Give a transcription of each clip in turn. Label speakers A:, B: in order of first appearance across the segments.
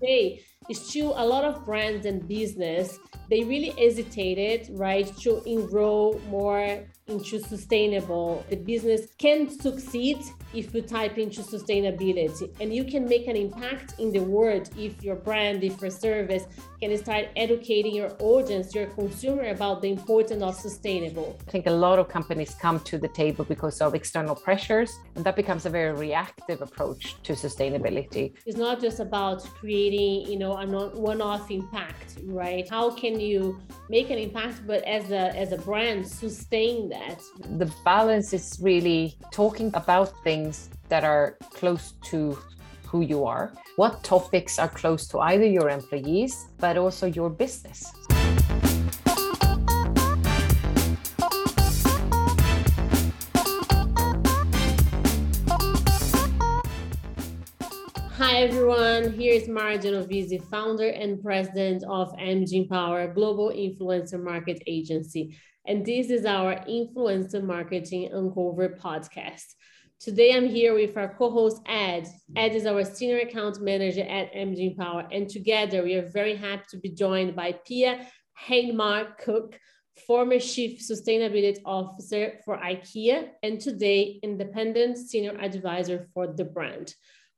A: today still a lot of brands and business they really hesitated right to enroll more into sustainable. The business can succeed if you type into sustainability and you can make an impact in the world if your brand if your service can start educating your audience your consumer about the importance of sustainable.
B: I think a lot of companies come to the table because of external pressures and that becomes a very reactive approach to sustainability.
A: It's not just about creating you know a one-off impact right? How can you make an impact but as a as a brand sustain that?
B: The balance is really talking about things that are close to who you are what topics are close to either your employees but also your business
A: Everyone, here is Mara Genovese, founder and president of MG Empower global influencer market agency. And this is our Influencer Marketing Uncover podcast. Today I'm here with our co-host Ed. Ed is our senior account manager at MG Empower. And together we are very happy to be joined by Pia Heidenmark Cook, former Chief Sustainability Officer for IKEA, and today independent senior advisor for the brand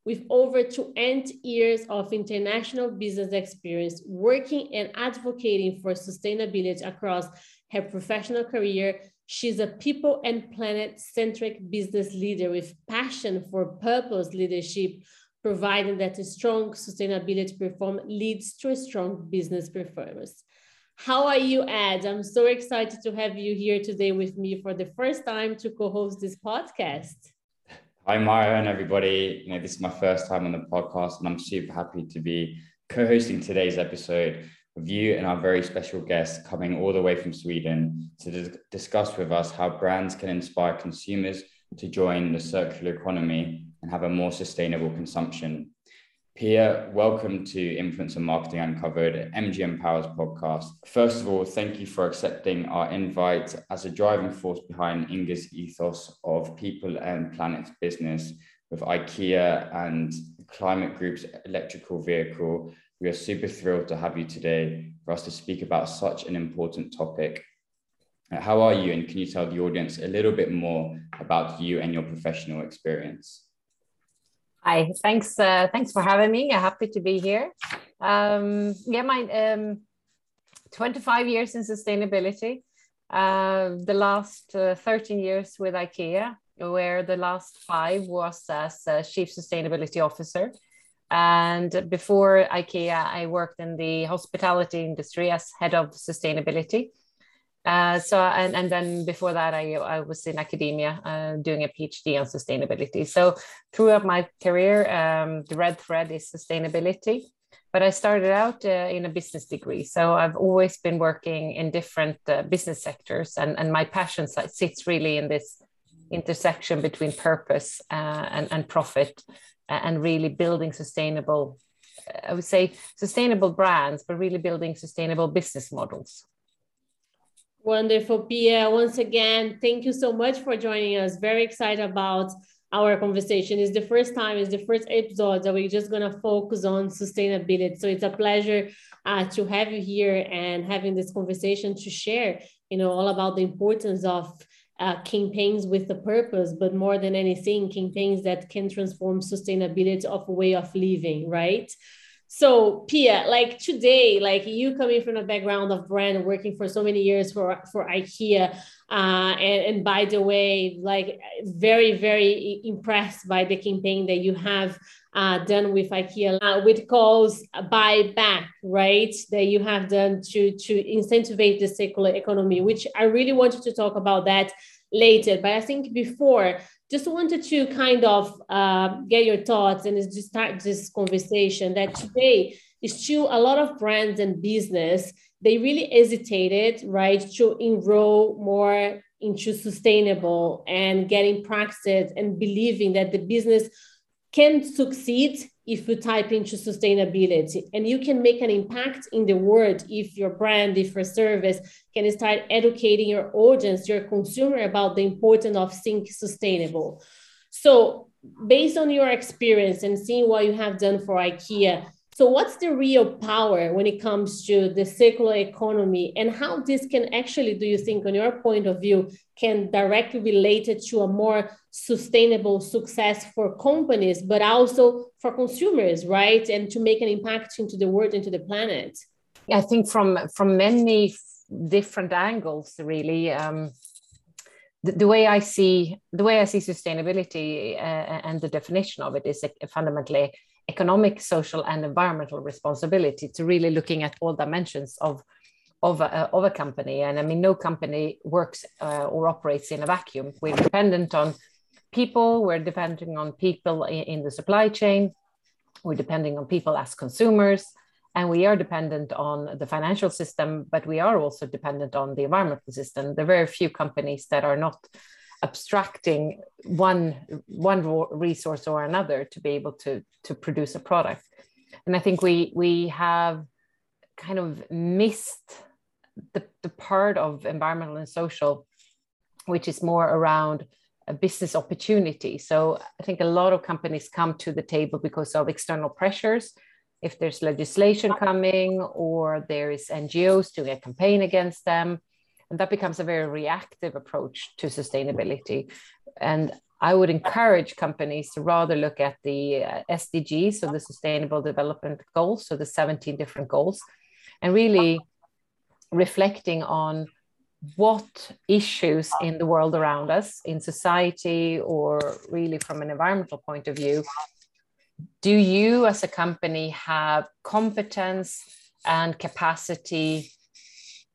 A: with over 20 years of international business experience working and advocating for sustainability across her professional career. She's a people and planet centric business leader with passion for purpose leadership, providing that a strong sustainability performance leads to a strong business performance. How are you, Ed? I'm so excited to have you here today with me for the first time to co host this podcast.
C: Hi, Mario, and everybody. You know, this is my first time on the podcast, and I'm super happy to be co-hosting today's episode with you and our very special guest coming all the way from Sweden to dis- discuss with us how brands can inspire consumers to join the circular economy and have a more sustainable consumption. Pia, welcome to Influencer Marketing Uncovered, MG Empower's podcast. First of all, thank you for accepting our invite as a driving force behind Ingka's ethos of people and planet business with IKEA and Climate Group's electrical vehicle. We are super thrilled to have you today for us to speak about such an important topic. How are you? And can you tell the audience a little bit more about you and your professional experience?
B: Hi, thanks. Uh, thanks for having me. I'm happy to be here. Um, yeah, my um, 25 years in sustainability. Uh, the last uh, 13 years with IKEA, where the last five was as chief sustainability officer. And before IKEA, I worked in the hospitality industry as head of sustainability. Uh, so and, and then before that I, I was in academia uh, doing a phd on sustainability. So throughout my career um, the red thread is sustainability but i started out uh, in a business degree. So i've always been working in different uh, business sectors and, and my passion sits really in this intersection between purpose uh, and, and profit and really building sustainable i would say sustainable brands but really building sustainable business models
A: Wonderful, Pia. Once again, thank you so much for joining us. Very excited about our conversation. It's the first time, it's the first episode that we're just going to focus on sustainability. So it's a pleasure uh, to have you here and having this conversation to share, you know, all about the importance of uh, campaigns with a purpose, but more than anything, campaigns that can transform sustainability of a way of living, right? So Pia, like today, like you coming from a background of brand working for so many years for for IKEA, uh, and, and by the way, like very very impressed by the campaign that you have uh, done with IKEA, uh, which calls buy back, right? That you have done to to incentivize the circular economy, which I really wanted to talk about that later. But I think before just wanted to kind of uh, get your thoughts and just start this conversation that today is still a lot of brands and business they really hesitated right to enroll more into sustainable and getting practice and believing that the business can succeed if you type into sustainability and you can make an impact in the world if your brand if your service can start educating your audience your consumer about the importance of think sustainable. So based on your experience and seeing what you have done for ikea So, what's the real power when it comes to the circular economy, and how this can actually, do you think, on your point of view, can directly relate it to a more sustainable success for companies, but also for consumers, right? And to make an impact into the world, into the planet?
B: I think from from many different angles, really. Um, the, way I see the way I see sustainability uh, and the definition of it is a fundamentally economic, social, and environmental responsibility to really looking at all dimensions of of a, of a company. And I mean, no company works uh, or operates in a vacuum. We're dependent on people. We're depending on people in, in the supply chain. We're depending on people as consumers and we are dependent on the financial system, but we are also dependent on the environmental system. There are very few companies that are not abstracting one one resource or another to be able to to produce a product. And I think we we have kind of missed the, the part of environmental and social, which is more around a business opportunity. So I think a lot of companies come to the table because of external pressures if there's legislation coming or there is NGOs doing a campaign against them. And that becomes a very reactive approach to sustainability. And I would encourage companies to rather look at the uh, SDGs, so the Sustainable Development Goals, so the 17 different goals, and really reflecting on what issues in the world around us, in society, or really from an environmental point of view, do you as a company have competence and capacity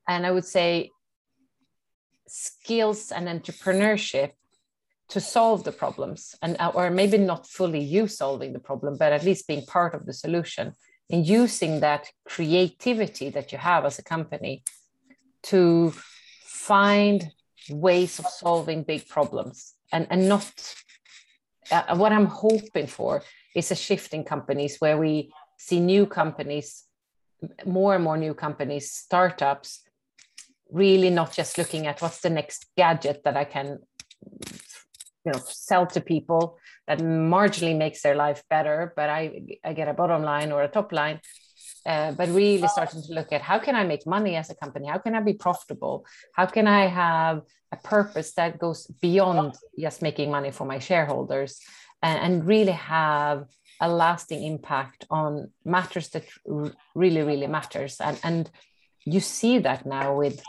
B: and i would say skills and entrepreneurship to solve the problems and or maybe not fully you solving the problem but at least being part of the solution and using that creativity that you have as a company to find ways of solving big problems. And and not uh, what i'm hoping for is a shift in companies where we see new companies, more and more new companies, startups, really not just looking at what's the next gadget that I can you know sell to people that marginally makes their life better but i i get a bottom line or a top line. Uh, but really starting to look at how can i make money as a company? How can i be profitable? How can i have a purpose that goes beyond just making money for my shareholders and, and really have a lasting impact on matters that really really matters. And and you see that now with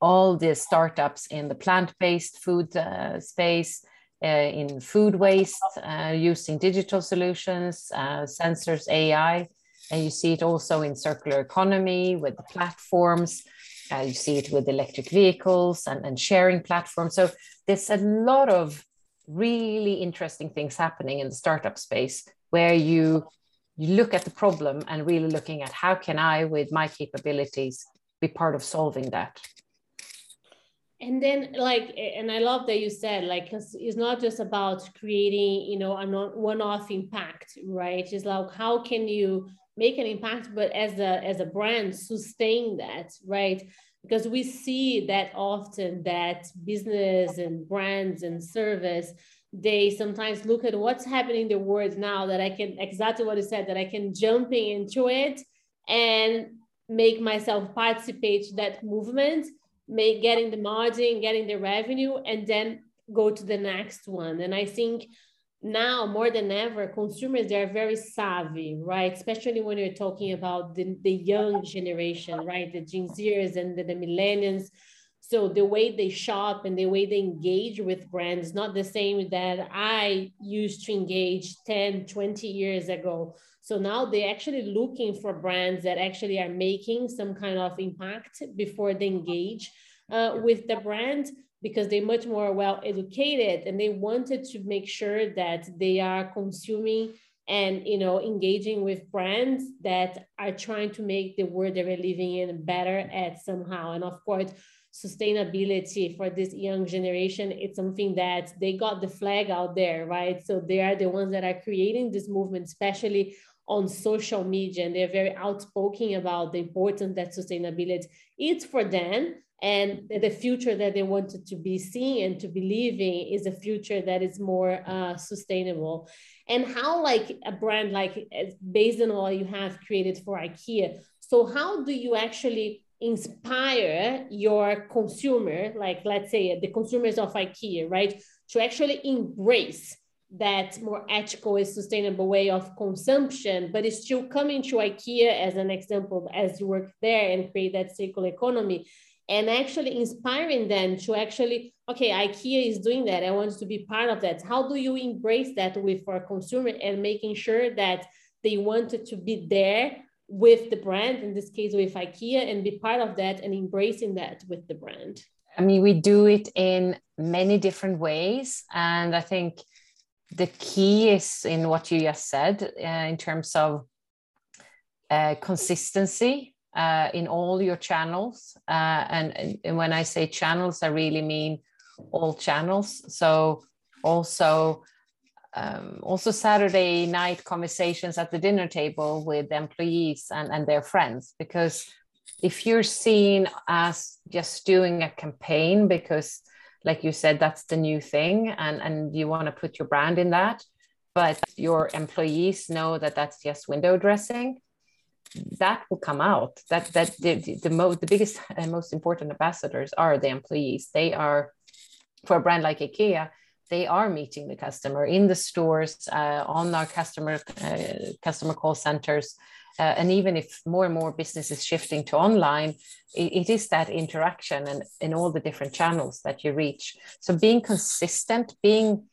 B: all the startups in the plant-based food uh, space uh, in food waste uh, using digital solutions uh, sensors ai and you see it also in circular economy with the platforms. Uh, you see it with electric vehicles and, and sharing platforms. So there's a lot of really interesting things happening in the startup space where you you look at the problem and really looking at how can i with my capabilities be part of solving that?
A: And then like and i love that you said like because it's not just about creating you know a one-off impact right? It's like how can you make an impact but as a as a brand sustain that right? Because we see that often that business and brands and service they sometimes look at what's happening in the world now that i can exactly what you said that i can jumping into it and make myself participate that movement make getting the margin getting the revenue and then go to the next one. And i think now more than ever consumers they're very savvy right? Especially when you're talking about the, the young generation right? The gen zers and the, the millennials so the way they shop and the way they engage with brands not the same that i used to engage 10 20 years ago. So now they're actually looking for brands that actually are making some kind of impact before they engage uh, with the brand because they're much more well educated and they wanted to make sure that they are consuming and you know engaging with brands that are trying to make the world that we're living in better at somehow. And of course sustainability for this young generation it's something that they got the flag out there right? So they are the ones that are creating this movement especially on social media and they're very outspoken about the importance that sustainability is for them and the future that they wanted to be seeing and to be living is a future that is more uh, sustainable. And how like a brand like based on what you have created for ikea so how do you actually inspire your consumer like let's say the consumers of ikea right to actually embrace that more ethical and sustainable way of consumption, but it's still coming to IKEA as an example, as you work there and create that circular economy and actually inspiring them to actually, okay, IKEA is doing that. I want to be part of that. How do you embrace that with our consumer and making sure that they wanted to be there with the brand, in this case with IKEA, and be part of that and embracing that with the brand?
B: I mean, we do it in many different ways. And I think the key is in what you just said uh, in terms of uh, consistency uh, in all your channels. Uh, and, and when I say channels, I really mean all channels. So also um, also Saturday night conversations at the dinner table with employees and, and their friends, because if you're seen as just doing a campaign because like you said that's the new thing and and you want to put your brand in that but your employees know that that's just window dressing that will come out. That that the, the, the most the biggest and most important ambassadors are the employees. They are for a brand like ikea they are meeting the customer in the stores uh, on our customer uh, customer call centers uh, and even if more and more business is shifting to online, it, it is that interaction and in all the different channels that you reach. So being consistent, being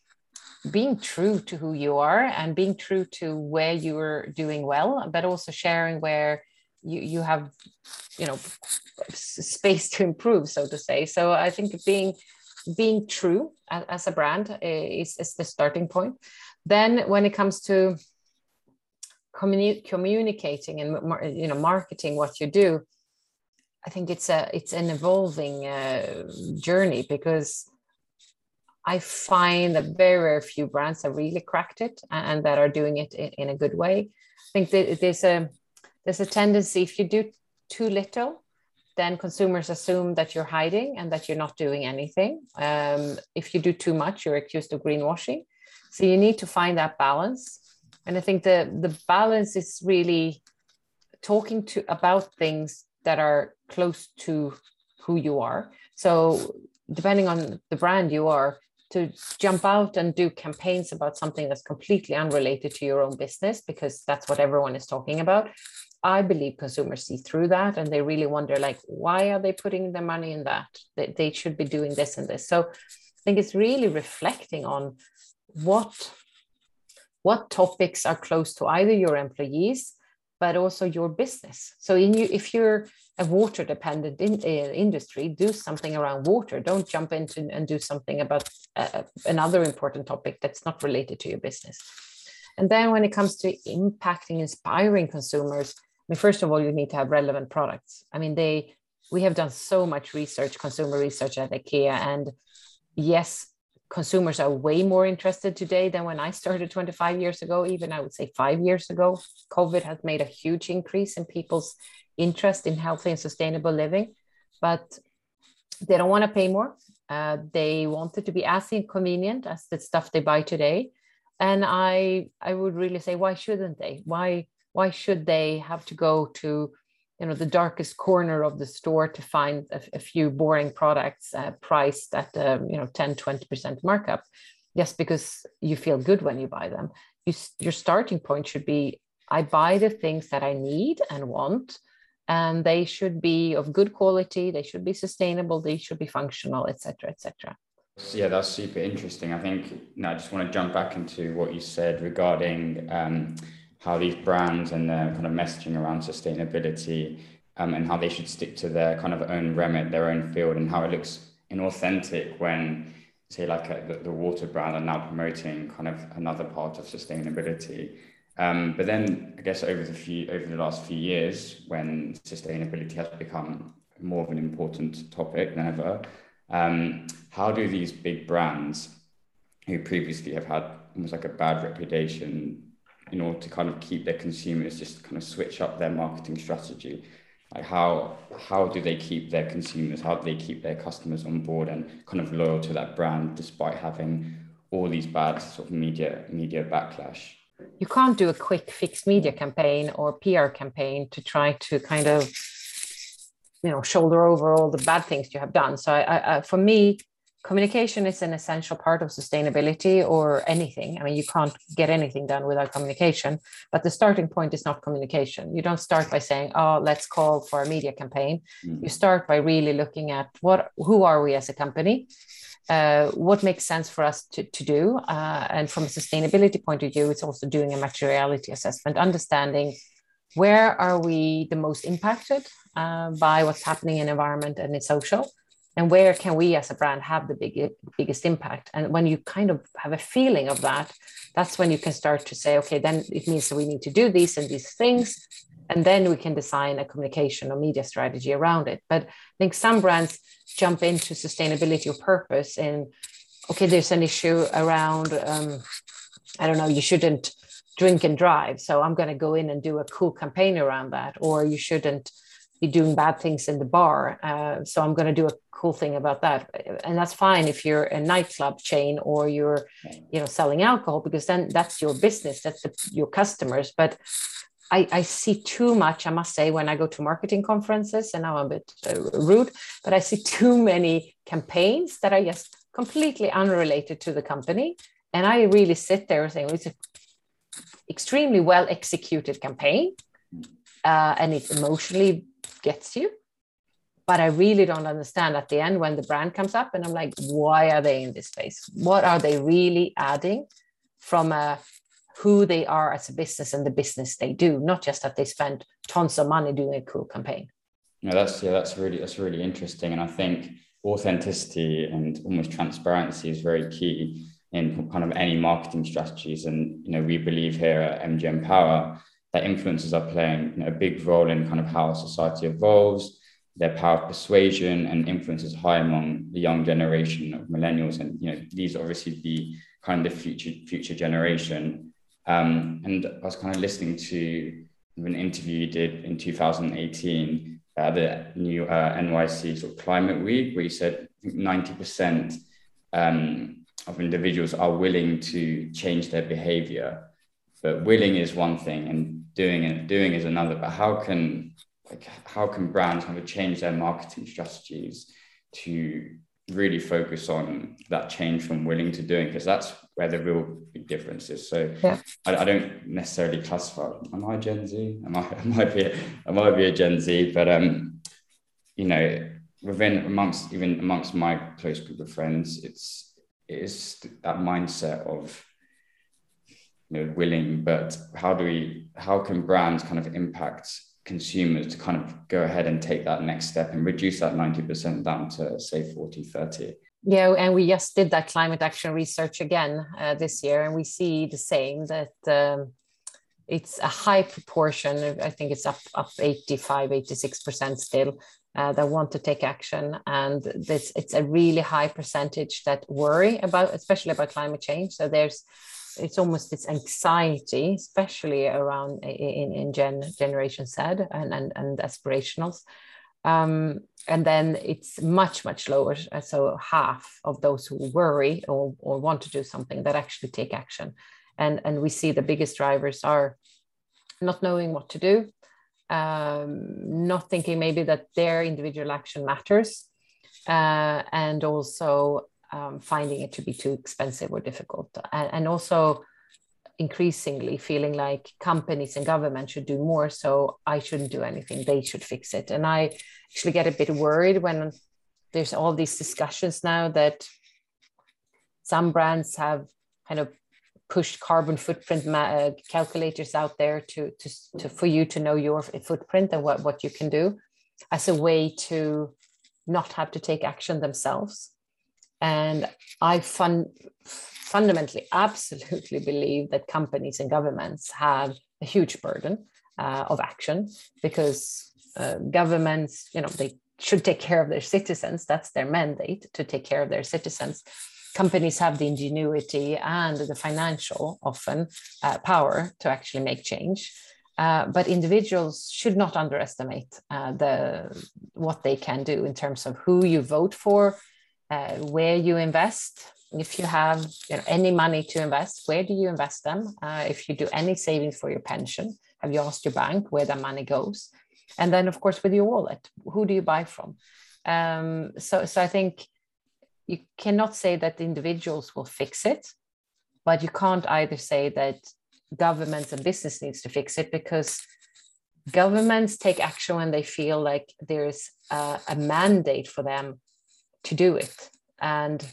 B: being true to who you are and being true to where you're doing well, but also sharing where you, you have, you know, space to improve, so to say. So I think being being true as, a brand is, is the starting point. Then when it comes to communi- communicating and you know marketing what you do i think it's a it's an evolving uh, journey because i find that very very few brands have really cracked it and that are doing it in, in a good way i think there's a there's a tendency if you do too little then consumers assume that you're hiding and that you're not doing anything. Um, if you do too much, you're accused of greenwashing. So you need to find that balance and i think the the balance is really talking to about things that are close to who you are so depending on the brand you are to jump out and do campaigns about something that's completely unrelated to your own business because that's what everyone is talking about i believe consumers see through that and they really wonder like why are they putting their money in that? They, they should be doing this and this. So i think it's really reflecting on what what topics are close to either your employees but also your business. So you if you're a water dependent in, uh, industry do something around water. Don't jump into and do something about uh, another important topic that's not related to your business. And then when it comes to impacting inspiring consumers mean first of all you need to have relevant products i mean they we have done so much research consumer research at ikea and yes consumers are way more interested today than when I started 25 years ago, even I would say five years ago. COVID has made a huge increase in people's interest in healthy and sustainable living, but they don't want to pay more. Uh, they want it to be as inconvenient as the stuff they buy today. And I, I would really say, why shouldn't they? Why, why should they have to go to you know the darkest corner of the store to find a, a few boring products uh, priced at um, you know 10 20% markup? Yes because you feel good when you buy them. You, your starting point should be i buy the things that i need and want and they should be of good quality they should be sustainable they should be functional etc etc
C: yeah that's super interesting. I think you i just want to jump back into what you said regarding um, how these brands and their kind of messaging around sustainability um, and how they should stick to their kind of own remit, their own field, and how it looks inauthentic when, say, like a, uh, the, the, water brand are now promoting kind of another part of sustainability. Um, but then, I guess over the few over the last few years, when sustainability has become more of an important topic than ever, um, how do these big brands, who previously have had almost like a bad reputation in order to kind of keep their consumers just kind of switch up their marketing strategy. Like how how do they keep their consumers? How do they keep their customers on board and kind of loyal to that brand despite having all these bad sort of media media backlash?
B: You can't do a quick fixed media campaign or pr campaign to try to kind of you know shoulder over all the bad things you have done. So I, I, for me communication is an essential part of sustainability or anything. I mean, you can't get anything done without communication, but the starting point is not communication. You don't start by saying, "Oh, let's call for a media campaign." Mm-hmm. You start by really looking at what, who are we as a company, uh, what makes sense for us to, to do, uh, and from a sustainability point of view, it's also doing a materiality assessment, understanding where are we the most impacted uh, by what's happening in environment and in social and where can we as a brand have the big, biggest impact? And when you kind of have a feeling of that that's when you can start to say okay then it means that we need to do these and these things. And then we can design a communication or media strategy around it. But i think some brands jump into sustainability or purpose and okay there's an issue around um, i don't know you shouldn't drink and drive so i'm going to go in and do a cool campaign around that or you shouldn't be doing bad things in the bar. Uh, so I'm going to do a cool thing about that, and that's fine if you're a nightclub chain or you're, you know, selling alcohol because then that's your business, that's the, your customers. But I, I, see too much, I must say, when I go to marketing conferences, and now I'm a bit uh, rude, but I see too many campaigns that are just completely unrelated to the company. And I really sit there saying, well, it's an extremely well executed campaign. Uh, and it's emotionally gets you. But i really don't understand at the end when the brand comes up and i'm like why are they in this space? What are they really adding from a who they are as a business and the business they do not just that they spend tons of money doing a cool campaign?
C: Yeah that's yeah that's really that's really interesting. And i think authenticity and almost transparency is very key in kind of any marketing strategies. And you know we believe here at MG Empower that influencers are playing you know, a big role in kind of how society evolves, their power of persuasion and influence is high among the young generation of millennials. And you know, these obviously the kind of future future generation. Um, and I was kind of listening to an interview you did in 2018 at the new uh, NYC sort of climate week, where you said 90% um, of individuals are willing to change their behavior but willing is one thing and doing it doing is another but how can like how can brands kind of change their marketing strategies to really focus on that change from willing to doing? Because that's where the real big difference is. So yeah. I, I, don't necessarily classify am i gen z? Am i, I might be I might be a gen z but um you know within amongst even amongst my close group of friends it's it is that mindset of you know willing but how do we how can brands kind of impact consumers to kind of go ahead and take that next step and reduce that 90% down to say 40 30
B: yeah and we just did that climate action research again uh, this year and we see the same that um, it's a high proportion i think it's up up 85 86% still uh, that want to take action and this it's a really high percentage that worry about especially about climate change. So there's it's almost this anxiety, especially around in, in Gen Generation Z and, and, and aspirationals. Um, and then it's much, much lower. So half of those who worry or, or want to do something that actually take action. And, and we see the biggest drivers are not knowing what to do, um, not thinking maybe that their individual action matters, uh, and also um, finding it to be too expensive or difficult. And, and, also increasingly feeling like companies and government should do more. So I shouldn't do anything, they should fix it. And I actually get a bit worried when there's all these discussions now that some brands have kind of pushed carbon footprint uh, calculators out there to, to, to, for you to know your footprint and what, what you can do as a way to not have to take action themselves and I fun, fundamentally, absolutely believe that companies and governments have a huge burden uh, of action because uh, governments, you know, they should take care of their citizens. That's their mandate to take care of their citizens. Companies have the ingenuity and the financial, often, uh, power to actually make change. Uh, but individuals should not underestimate uh, the what they can do in terms of who you vote for, uh, where you invest. If you have you know, any money to invest, where do you invest them? Uh, if you do any savings for your pension, have you asked your bank where that money goes? And then, of course, with your wallet, who do you buy from? Um, so, so I think you cannot say that individuals will fix it, but you can't either say that governments and business needs to fix it because governments take action when they feel like there's a, a mandate for them to do it. And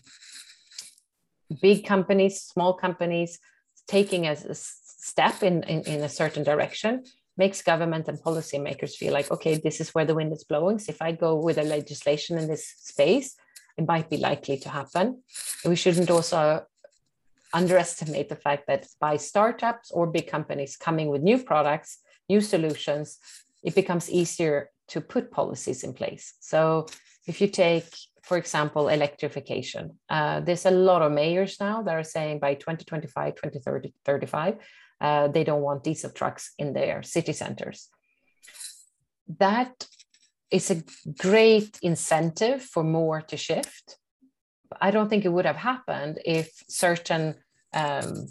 B: big companies, small companies, taking a, step in, in, in a certain direction makes government and policymakers feel like, okay, this is where the wind is blowing. So if I go with a legislation in this space, it might be likely to happen. We shouldn't also underestimate the fact that by startups or big companies coming with new products, new solutions, it becomes easier to put policies in place. So if you take, for example, electrification, uh, there's a lot of mayors now that are saying by 2025, 2030, 35, uh, they don't want diesel trucks in their city centers. That is a great incentive for more to shift. I don't think it would have happened if certain um,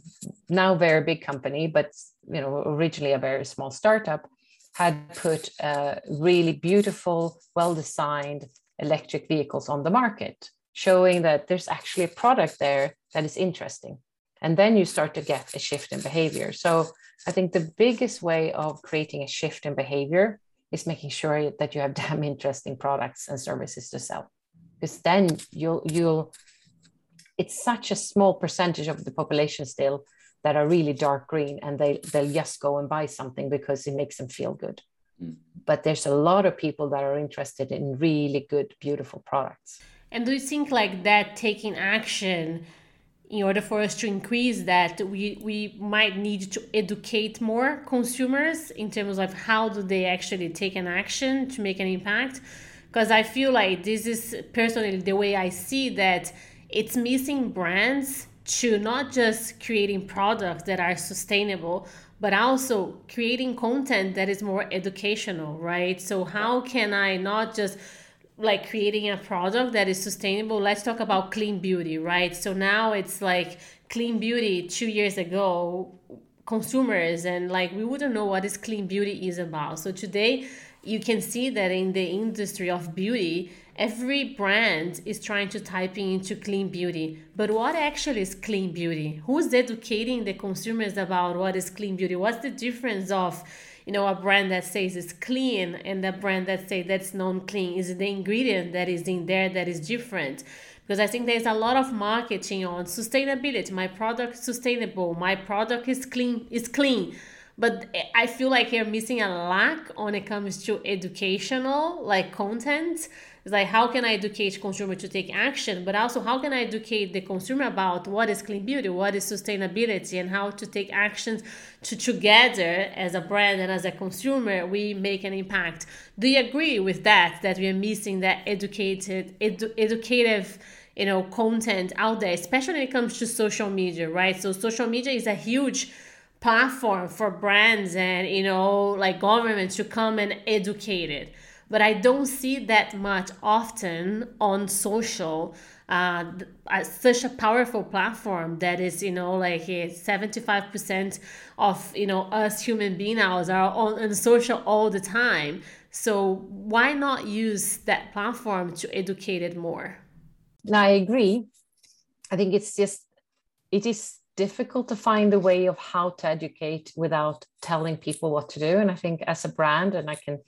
B: now very big company, but you know originally a very small startup, had put uh, really beautiful, well-designed electric vehicles on the market, showing that there's actually a product there that is interesting. And then you start to get a shift in behavior. So i think the biggest way of creating a shift in behavior is making sure that you have damn interesting products and services to sell. Because then you'll you'll it's such a small percentage of the population still that are really dark green and they they'll just go and buy something because it makes them feel good mm. but there's a lot of people that are interested in really good beautiful products
A: and do you think like that taking action in order for us to increase that we we might need to educate more consumers in terms of how do they actually take an action to make an impact because i feel like this is personally the way i see that it's missing brands to not just creating products that are sustainable but also creating content that is more educational right? So how can i not just like creating a product that is sustainable? Let's talk about clean beauty right? So now it's like clean beauty two years ago consumers and like we wouldn't know what this clean beauty is about. So today you can see that in the industry of beauty every brand is trying to type into clean beauty. But what actually is clean beauty? Who's educating the consumers about what is clean beauty? What's the difference of you know a brand that says it's clean and a brand that say that's non-clean? Is it the ingredient that is in there that is different? Because i think there's a lot of marketing on sustainability. My product is sustainable. My product is clean is clean. But i feel like you're missing a lack when it comes to educational like content it's like how can I educate consumer to take action, but also how can I educate the consumer about what is clean beauty, what is sustainability, and how to take actions to together as a brand and as a consumer we make an impact. Do you agree with that? That we are missing that educated, edu- educative you know content out there especially when it comes to social media right so social media is a huge platform for brands and you know like governments to come and educate it but I don't see that much often on social. Uh, uh, such a powerful platform that is, you know, like 75% of, you know, us human beings are on, on social all the time. So why not use that platform to educate it more?
B: I agree. I think it's just, it is difficult to find a way of how to educate without telling people what to do. And I think as a brand, and I can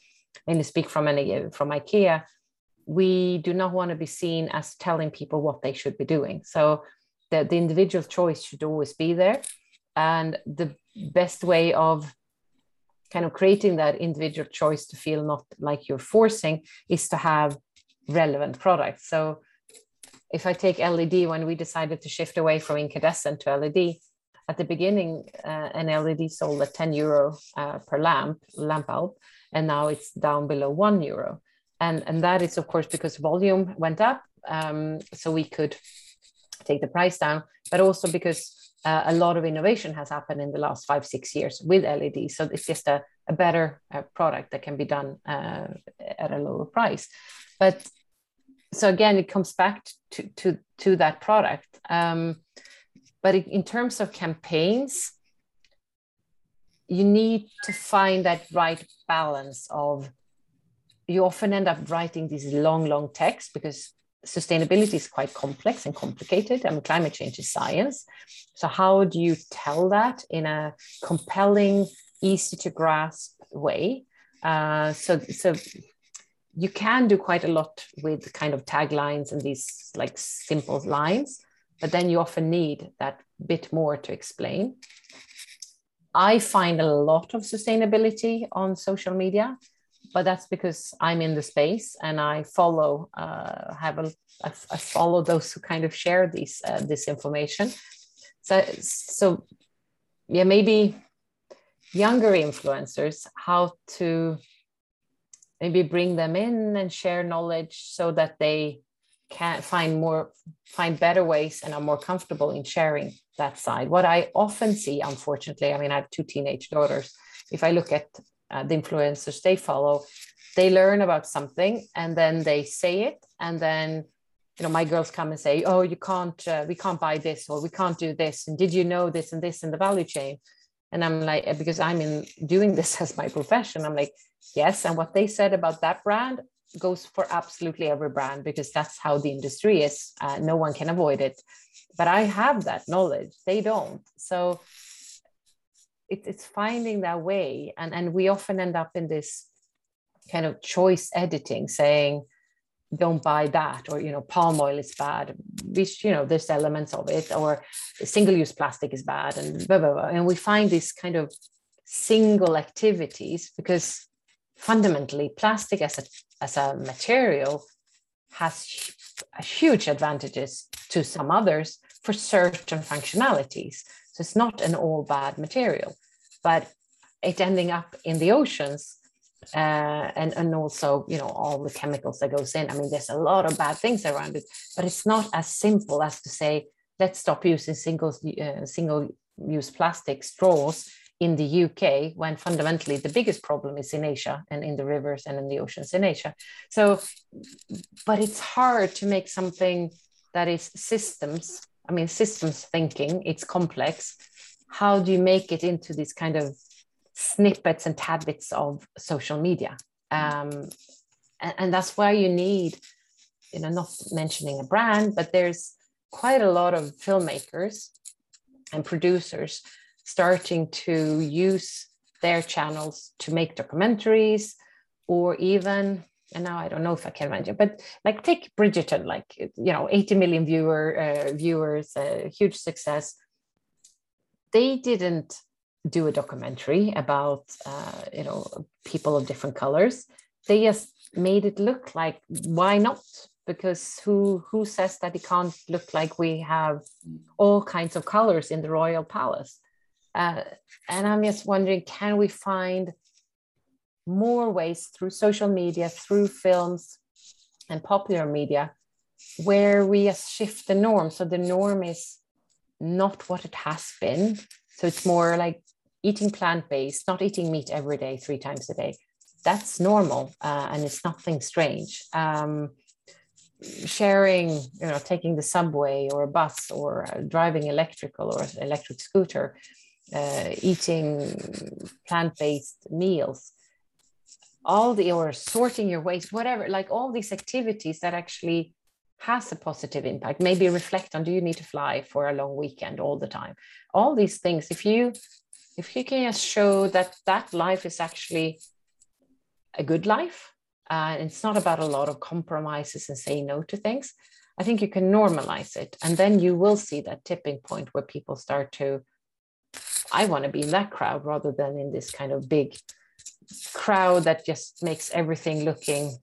B: mainly speak from any from IKEA, we do not want to be seen as telling people what they should be doing. So the, the individual choice should always be there. And the best way of kind of creating that individual choice to feel not like you're forcing is to have relevant products. So if I take LED, when we decided to shift away from incandescent to LED, at the beginning, uh, an LED sold at 10 euro uh, per lamp, lamp bulb and now it's down below one euro. And, and that is, of course, because volume went up. Um, so we could take the price down, but also because uh, a lot of innovation has happened in the last five, six years with LED. So it's just a a better uh, product that can be done uh, at a lower price. But so again, it comes back to to to that product. Um, but in terms of campaigns, you need to find that right balance of you often end up writing these long, long texts because sustainability is quite complex and complicated. I mean, climate change is science. So, how do you tell that in a compelling, easy to grasp way? Uh, so, so you can do quite a lot with kind of taglines and these like simple lines, but then you often need that bit more to explain. I find a lot of sustainability on social media but that's because I'm in the space and I follow uh, have a I, I follow those who kind of share these uh, this information. So so yeah, maybe younger influencers how to maybe bring them in and share knowledge so that they can find more find better ways and are more comfortable in sharing that side. What i often see unfortunately i mean i have two teenage daughters. If i look at uh, the influencers they follow they learn about something and then they say it. And then you know my girls come and say oh you can't uh, we can't buy this or we can't do this. And did you know this and this in the value chain? And i'm like uh, because i'm in doing this as my profession i'm like yes. And what they said about that brand goes for absolutely every brand because that's how the industry is. Uh, no one can avoid it but i have that knowledge. They don't. So it, it's finding that way. And and we often end up in this kind of choice editing saying don't buy that or you know palm oil is bad which you know there's elements of it or single use plastic is bad and blah, blah, blah. and we find these kind of single activities because fundamentally plastic as a as a material has a huge advantages to some others for certain functionalities so it's not an all bad material, but it ending up in the oceans uh, and and also you know all the chemicals that goes in. I mean, there's a lot of bad things around it, but it's not as simple as to say let's stop using single uh, single use plastic straws in the UK when fundamentally the biggest problem is in Asia and in the rivers and in the oceans in Asia. So, but it's hard to make something that is systems I mean, systems thinking, it's complex. How do you make it into these kind of snippets and tidbits of social media? Um, and, and that's why you need, you know, not mentioning a brand, but there's quite a lot of filmmakers and producers starting to use their channels to make documentaries or even and now I don't know if I can mention, but like take Bridgerton, like you know, 80 million viewer uh, viewers, a huge success. They didn't do a documentary about uh, you know people of different colors. They just made it look like why not? Because who who says that it can't look like we have all kinds of colors in the royal palace? Uh, and I'm just wondering, can we find more ways through social media, through films and popular media, where we shift the norm. So the norm is not what it has been. So it's more like eating plant based, not eating meat every day, three times a day. That's normal uh, and it's nothing strange. Um, sharing, you know, taking the subway or a bus or uh, driving electrical or electric scooter, uh, eating plant based meals all the or sorting your waste whatever like all these activities that actually has a positive impact. Maybe reflect on do you need to fly for a long weekend all the time? All these things. If you if you can just show that that life is actually a good life uh, it's not about a lot of compromises and say no to things i think you can normalize it. And then you will see that tipping point where people start to i want to be in that crowd rather than in this kind of big crowd that just makes everything looking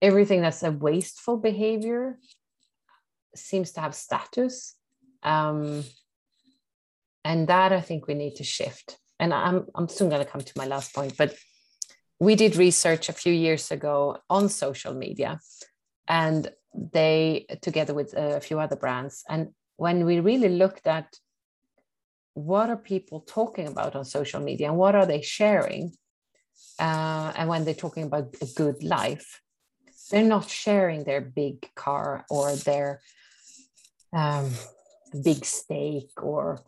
B: everything that's a wasteful behavior seems to have status. Um, and that i think we need to shift. And i'm, I'm soon going to come to my last point but we did research a few years ago on social media and they together with a few other brands. And when we really looked at what are people talking about on social media and what are they sharing? Uh, and when they're talking about a good life they're not sharing their big car or their um, big steak or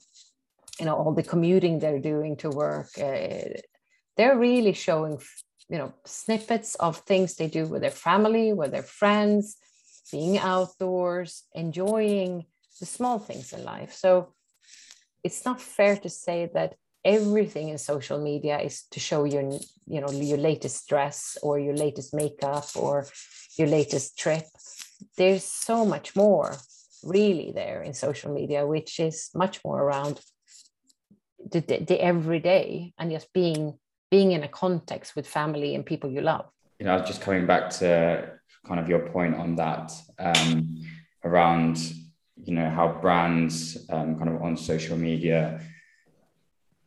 B: you know all the commuting they're doing to work. Uh, they're really showing you know snippets of things they do with their family with their friends being outdoors enjoying the small things in life. So it's not fair to say that everything in social media is to show your you know your latest dress or your latest makeup or your latest trip. There's so much more really there in social media which is much more around the, the, the everyday and just being being in a context with family and people you love.
C: You know just coming back to kind of your point on that um, around you know how brands um, kind of on social media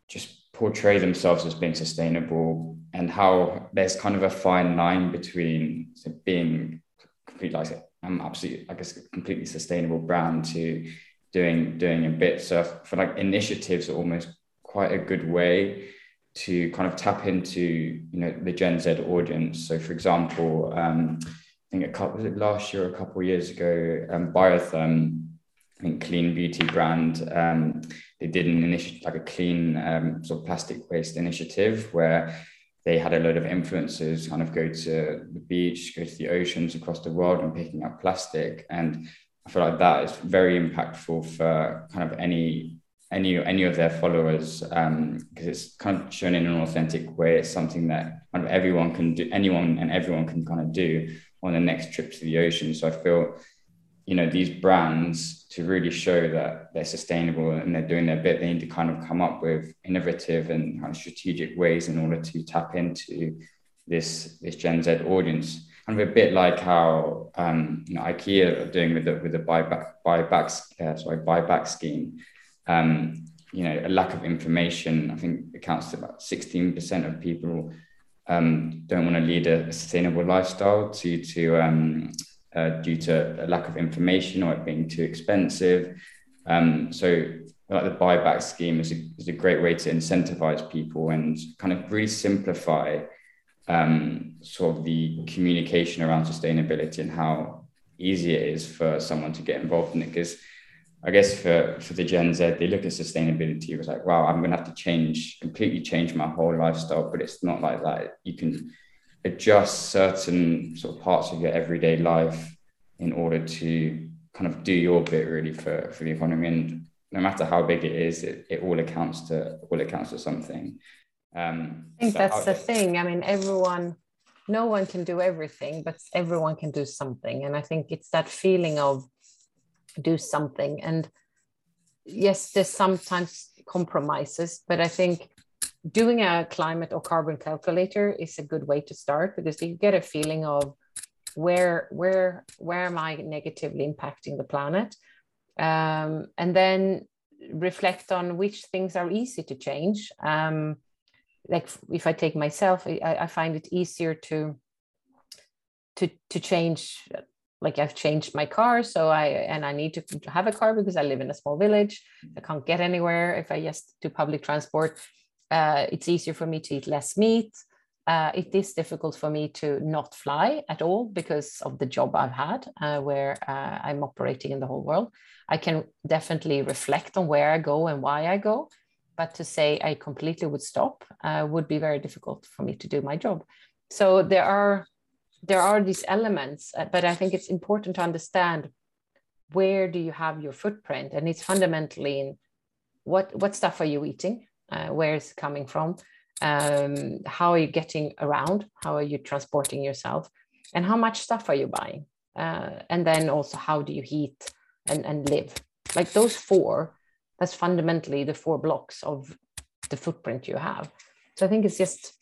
C: just portray themselves as being sustainable and how there's kind of a fine line between being completely like I'm absolutely I guess completely sustainable brand to doing doing a bit. So for like initiatives are almost quite a good way to kind of tap into you know the Gen Z audience. So for example um, I think a couple was it last year a couple of years ago um, Biotherm I think clean beauty brand um, they did an initiative like a clean um, sort of plastic waste initiative where they had a load of influencers kind of go to the beach, go to the oceans across the world and picking up plastic. And I feel like that is very impactful for kind of any any any of their followers because um, it's kind of shown in an authentic way. It's something that kind of everyone can do, anyone and everyone can kind of do on the next trip to the ocean. So I feel you know these brands to really show that they're sustainable and they're doing their bit they need to kind of come up with innovative and kind of strategic ways in order to tap into this this gen z audience. Kind of a bit like how um, you know ikea are doing with the with the buyback buyback uh, sorry buyback scheme. Um, you know a lack of information i think accounts to about 16% of people um, don't want to lead a, a sustainable lifestyle to to um, uh, due to a lack of information or it being too expensive. Um, so like the buyback scheme is a, is a great way to incentivize people and kind of really simplify um, sort of the communication around sustainability and how easy it is for someone to get involved in it. Because I guess for, for the Gen Z, they look at sustainability, it was like, wow, I'm going to have to change, completely change my whole lifestyle. But it's not like that. You can adjust certain sort of parts of your everyday life in order to kind of do your bit really for, for the economy. And no matter how big it is, it, it all accounts to all accounts to something.
B: Um, I think so that's the thing. I mean, everyone, no one can do everything, but everyone can do something. And I think it's that feeling of do something. And yes, there's sometimes compromises, but I think doing a climate or carbon calculator is a good way to start because you get a feeling of where where where am i negatively impacting the planet um, and then reflect on which things are easy to change um, like if i take myself I, I find it easier to to to change like I've changed my car, so I and I need to have a car because I live in a small village. I can't get anywhere if I just do public transport. Uh, it's easier for me to eat less meat. Uh, it is difficult for me to not fly at all because of the job I've had, uh, where uh, I'm operating in the whole world. I can definitely reflect on where I go and why I go, but to say I completely would stop uh, would be very difficult for me to do my job. So there are there are these elements, uh, but I think it's important to understand where do you have your footprint, and it's fundamentally in what what stuff are you eating uh, where is it coming from um, how are you getting around? How are you transporting yourself? And how much stuff are you buying? Uh, and then also how do you heat and, and live? Like those four that's fundamentally the four blocks of the footprint you have. So i think it's just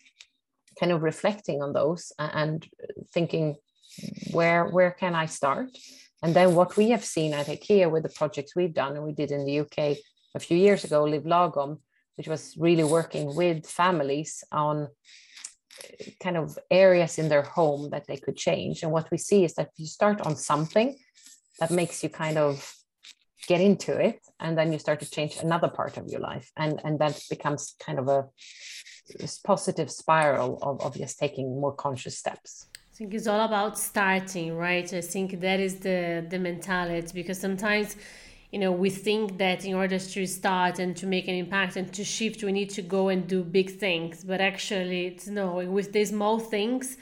B: kind of reflecting on those and thinking where where can i start? And then what we have seen at ikea with the projects we've done and we did in the uk a few years ago live lagom which was really working with families on uh, kind of areas in their home that they could change. And what we see is that you start on something that makes you kind of get into it and then you start to change another part of your life and and that becomes kind of a positive spiral of, of just taking more conscious steps
A: I think it's all about starting, right? I think that is the the mentality because sometimes, you know, we think that in order to start and to make an impact and to shift, we need to go and do big things. But actually, it's no with the small things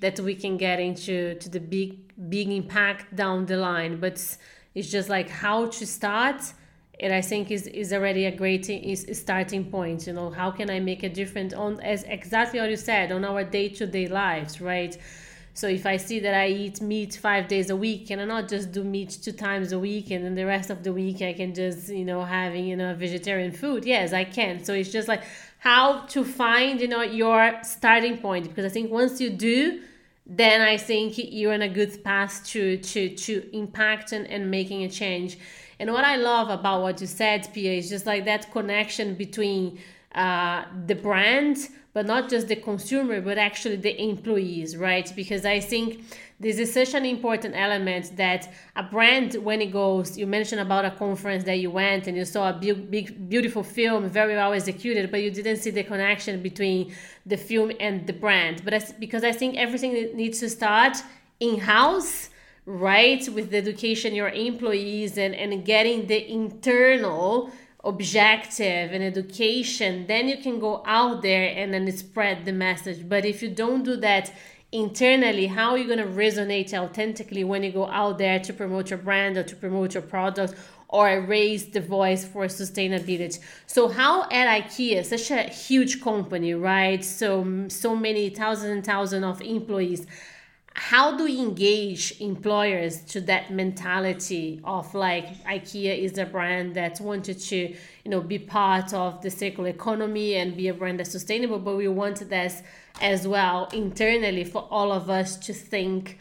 A: that we can get into to the big big impact down the line. But it's, just like how to start and i think is is already a great is, starting point you know how can i make a difference on as exactly what you said on our day-to-day lives right so if I see that I eat meat five days a week, and I not just do meat two times a week, and then the rest of the week I can just you know having you know vegetarian food. Yes, I can. So it's just like how to find you know your starting point because I think once you do, then I think you're on a good path to to to impact and, and making a change. And what I love about what you said, Pia, is just like that connection between uh, the brand but not just the consumer, but actually the employees, right? Because I think this is such an important element that a brand, when it goes, you mentioned about a conference that you went and you saw a big, big beautiful film, very well executed, but you didn't see the connection between the film and the brand. But I, because I think everything needs to start in house right with the education your employees and and getting the internal objective and education, then you can go out there and then spread the message. But if you don't do that internally, how are you going to resonate authentically when you go out there to promote your brand or to promote your product or raise the voice for sustainability? So, how at IKEA, such a huge company, right? So, so many thousands and thousands of employees how do we engage employers to that mentality of like ikea is a brand that wanted to you know be part of the circular economy and be a brand that's sustainable but we wanted this as well internally for all of us to think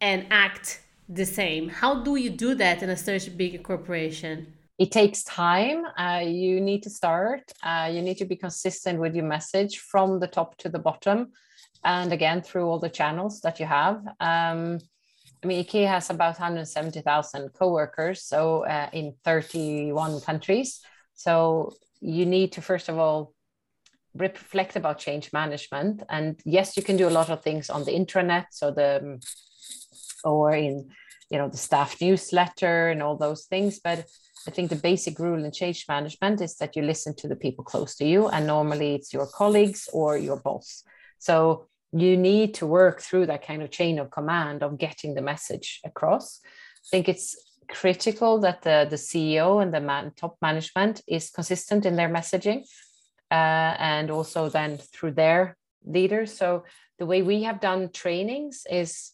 A: and act the same. How do you do that in a such big corporation?
B: It takes time. Uh, you need to start. Uh, you need to be consistent with your message from the top to the bottom and again through all the channels that you have. Um, I mean, IKEA has about 170,000 co-workers, so uh, in 31 countries. So you need to first of all reflect about change management. And yes, you can do a lot of things on the intranet, so the or in you know the staff newsletter and all those things. But I think the basic rule in change management is that you listen to the people close to you, and normally it's your colleagues or your boss. So you need to work through that kind of chain of command of getting the message across. I think it's critical that the, the CEO and the man, top management is consistent in their messaging uh, and also then through their leaders. So the way we have done trainings is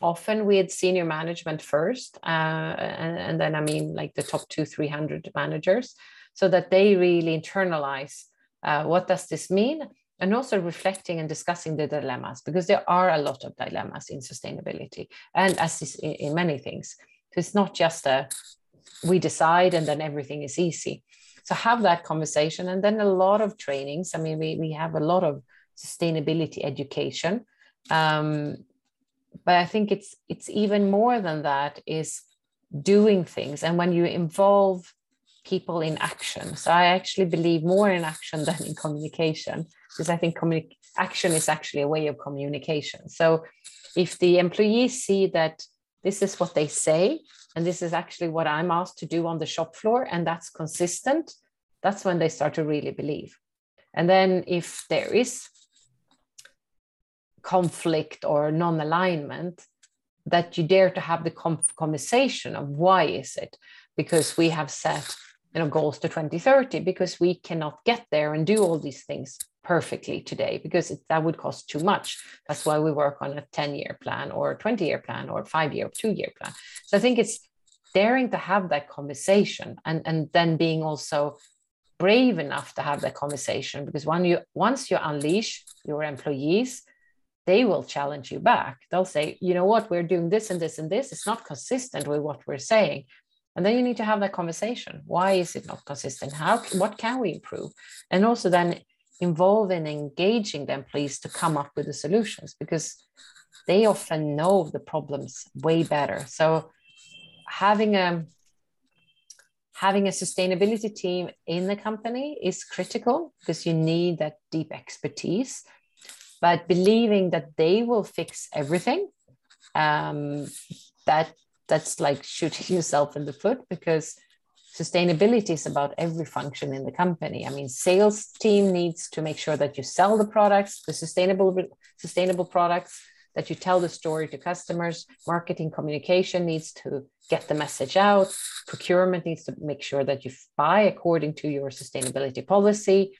B: often with senior management first, uh, and, and then I mean like the top two, 300 managers, so that they really internalize uh, what does this mean and also reflecting and discussing the dilemmas because there are a lot of dilemmas in sustainability and as in many things. So it's not just a we decide and then everything is easy. So have that conversation and then a lot of trainings. I mean we, we have a lot of sustainability education um, but i think it's it's even more than that is doing things. And when you involve people in action so i actually believe more in action than in communication because I think communi- action is actually a way of communication. So if the employees see that this is what they say, and this is actually what I'm asked to do on the shop floor, and that's consistent, that's when they start to really believe. And then if there is conflict or non-alignment, that you dare to have the conversation of why is it? Because we have set you know goals to 2030 because we cannot get there and do all these things perfectly today because it, that would cost too much. That's why we work on a 10 year plan or a 20 year plan or five year, or two year plan. So I think it's daring to have that conversation and, and then being also brave enough to have that conversation because when you once you unleash your employees they will challenge you back they'll say you know what we're doing this and this and this it's not consistent with what we're saying and then you need to have that conversation why is it not consistent how what can we improve and also then involve in engaging the employees to come up with the solutions because they often know the problems way better. So having a having a sustainability team in the company is critical because you need that deep expertise. But believing that they will fix everything, um, that that's like shooting yourself in the foot because sustainability is about every function in the company. I mean, sales team needs to make sure that you sell the products, the sustainable sustainable products, that you tell the story to customers. Marketing communication needs to get the message out. Procurement needs to make sure that you buy according to your sustainability policy,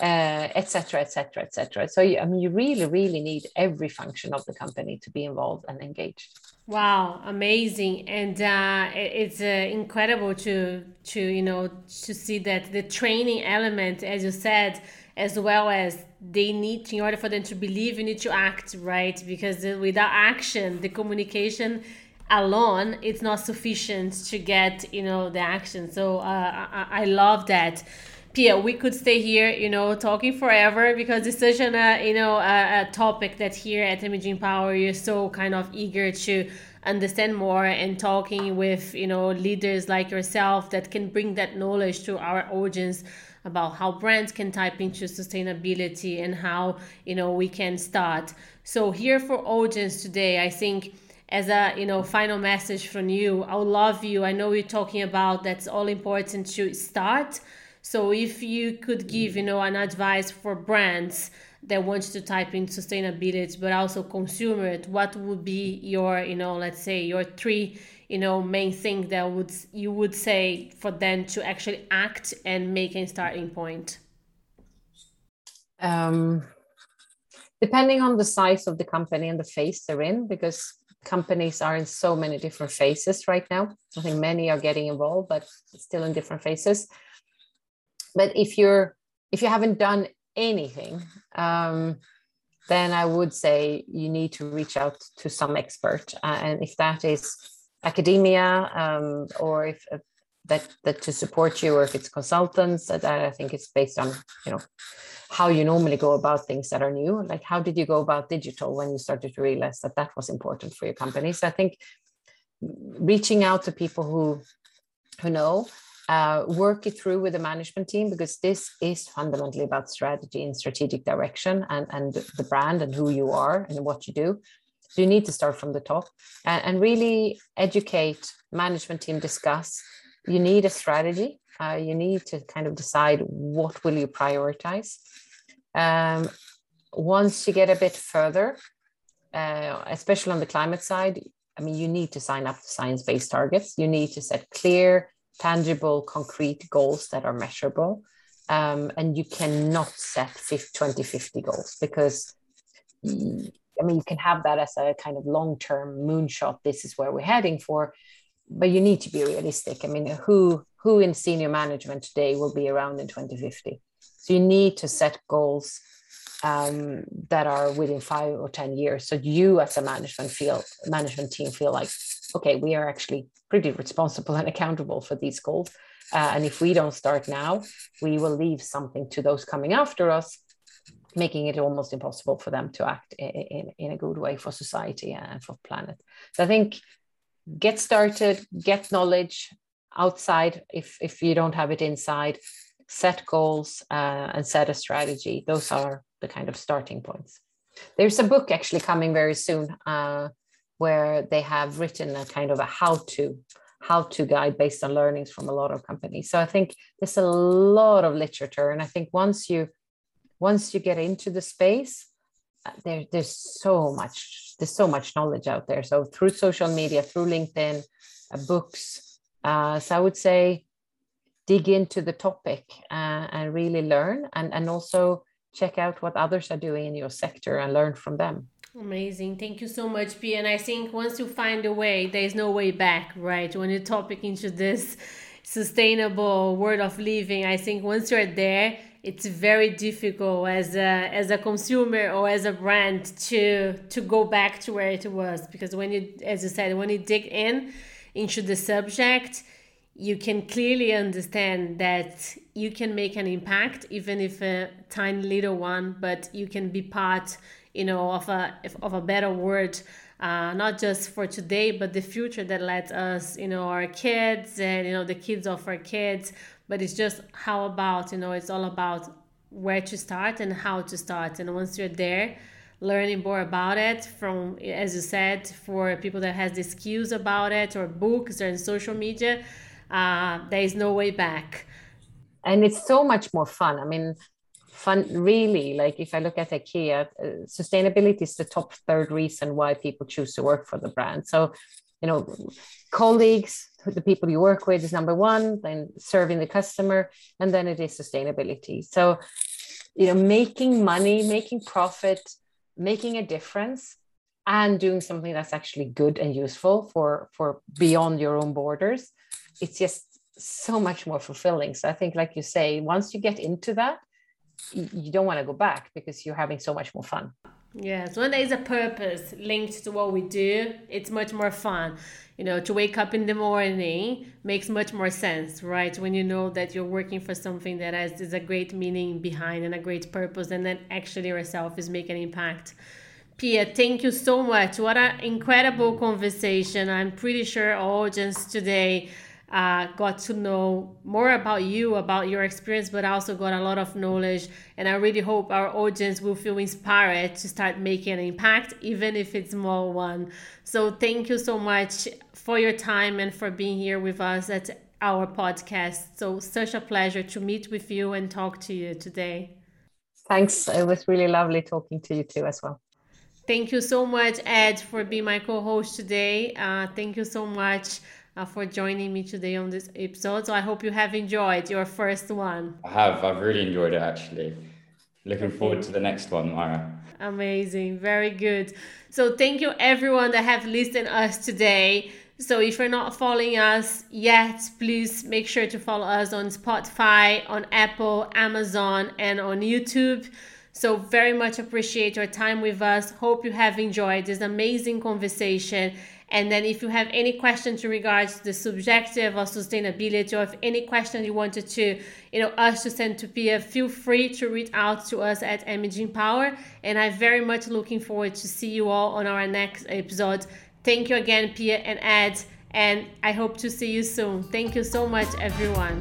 B: etc., etc., etc. So, you, I mean, you really, really need every function of the company to be involved and engaged.
A: Wow, amazing, and uh, it's uh, incredible to to you know to see that the training element, as you said, as well as they need in order for them to believe you need to act right because without action the communication alone it's not sufficient to get you know the action so uh, I, I love that Pia, we could stay here, you know, talking forever because it's such an, uh, you know, a, a, topic that here at MG Empower you're so kind of eager to understand more and talking with, you know, leaders like yourself that can bring that knowledge to our audience about how brands can type into sustainability and how you know we can start. So here for audience today i think as a you know final message from you i love you. I know you're talking about that's all important to start so if you could give you know an advice for brands that want to type in sustainability but also consumer it what would be your you know let's say your three you know main thing that would you would say for them to actually act and make a starting point?
B: Um, depending on the size of the company and the phase they're in because companies are in so many different phases right now. I think many are getting involved but still in different phases but if you're if you haven't done anything um, then i would say you need to reach out to some expert. Uh, and if that is academia um, or if uh, that that to support you or if it's consultants that i think it's based on you know how you normally go about things that are new. Like how did you go about digital when you started to realize that that was important for your company? So i think reaching out to people who who know uh, work it through with the management team because this is fundamentally about strategy and strategic direction and, and the brand and who you are and what you do so you need to start from the top and, and really educate management team, discuss. You need a strategy. Uh, you need to kind of decide what will you prioritize. Um, once you get a bit further, uh, especially on the climate side, I mean, you need to sign up to science-based targets. You need to set clear, tangible, concrete goals that are measurable. Um, and you cannot set 2050 goals because I mean, you can have that as a kind of long term moonshot. This is where we're heading for, but you need to be realistic. I mean, who who in senior management today will be around in 2050? So you need to set goals um, that are within five or ten years. So you, as a management feel management team, feel like, okay, we are actually pretty responsible and accountable for these goals. Uh, and if we don't start now, we will leave something to those coming after us making it almost impossible for them to act in, in, a good way for society and for planet. So I think get started, get knowledge outside if, if you don't have it inside, set goals uh, and set a strategy. Those are the kind of starting points. There's a book actually coming very soon uh, where they have written a kind of a how to how to guide based on learnings from a lot of companies. So I think there's a lot of literature. And I think once you once you get into the space uh, there, there's so much there's so much knowledge out there so through social media through linkedin uh, books uh, so i would say dig into the topic uh, and really learn and, and also check out what others are doing in your sector and learn from them
A: Amazing. Thank you so much, P. And I think once you find a way, there's no way back, right? When you're topic into this sustainable world of living, I think once you're there, it's very difficult as a as a consumer or as a brand to to go back to where it was because when you as you said when you dig in into the subject you can clearly understand that you can make an impact even if a tiny little one but you can be part you know, of a of a better world, uh, not just for today, but the future that lets us, you know, our kids and you know the kids of our kids. But it's just how about you know, it's all about where to start and how to start. And once you're there, learning more about it from, as you said, for people that has the skills about it or books or in social media, uh, there is no way back.
B: And it's so much more fun. I mean, fun really like if i look at ikea uh, sustainability is the top third reason why people choose to work for the brand. So you know colleagues the people you work with is number one then serving the customer and then it is sustainability. So you know making money making profit making a difference and doing something that's actually good and useful for for beyond your own borders it's just so much more fulfilling. So i think like you say once you get into that you don't want to go back because you're having so much more fun
A: Yes, when there is a purpose linked to what we do, it's much more fun. You know, to wake up in the morning makes much more sense, right? When you know that you're working for something that has is a great meaning behind and a great purpose, and then actually yourself is making impact. Pia, thank you so much. What an incredible conversation. I'm pretty sure our audience today uh, got to know more about you, about your experience, but I also got a lot of knowledge. And I really hope our audience will feel inspired to start making an impact, even if it's small one. So thank you so much for your time and for being here with us at our podcast. So such a pleasure to meet with you and talk to you today.
B: Thanks. It was really lovely talking to you too as well.
A: Thank you so much, Ed, for being my co-host today. Uh, thank you so much uh, for joining me today on this episode. So I hope you have enjoyed your first one.
C: I have. I've really enjoyed it actually. Looking forward to the next one, Mara.
A: Amazing. Very good. So thank you everyone that have listened us today. So if you're not following us yet, please make sure to follow us on Spotify, on Apple, Amazon, and on YouTube. So very much appreciate your time with us. Hope you have enjoyed this amazing conversation and then if you have any questions in regards to the subjective or sustainability, or if any question you wanted to, you know, us to send to Pia, feel free to reach out to us at MG Empower. And I'm very much looking forward to see you all on our next episode. Thank you again, Pia and Ed. And I hope to see you soon. Thank you so much, everyone.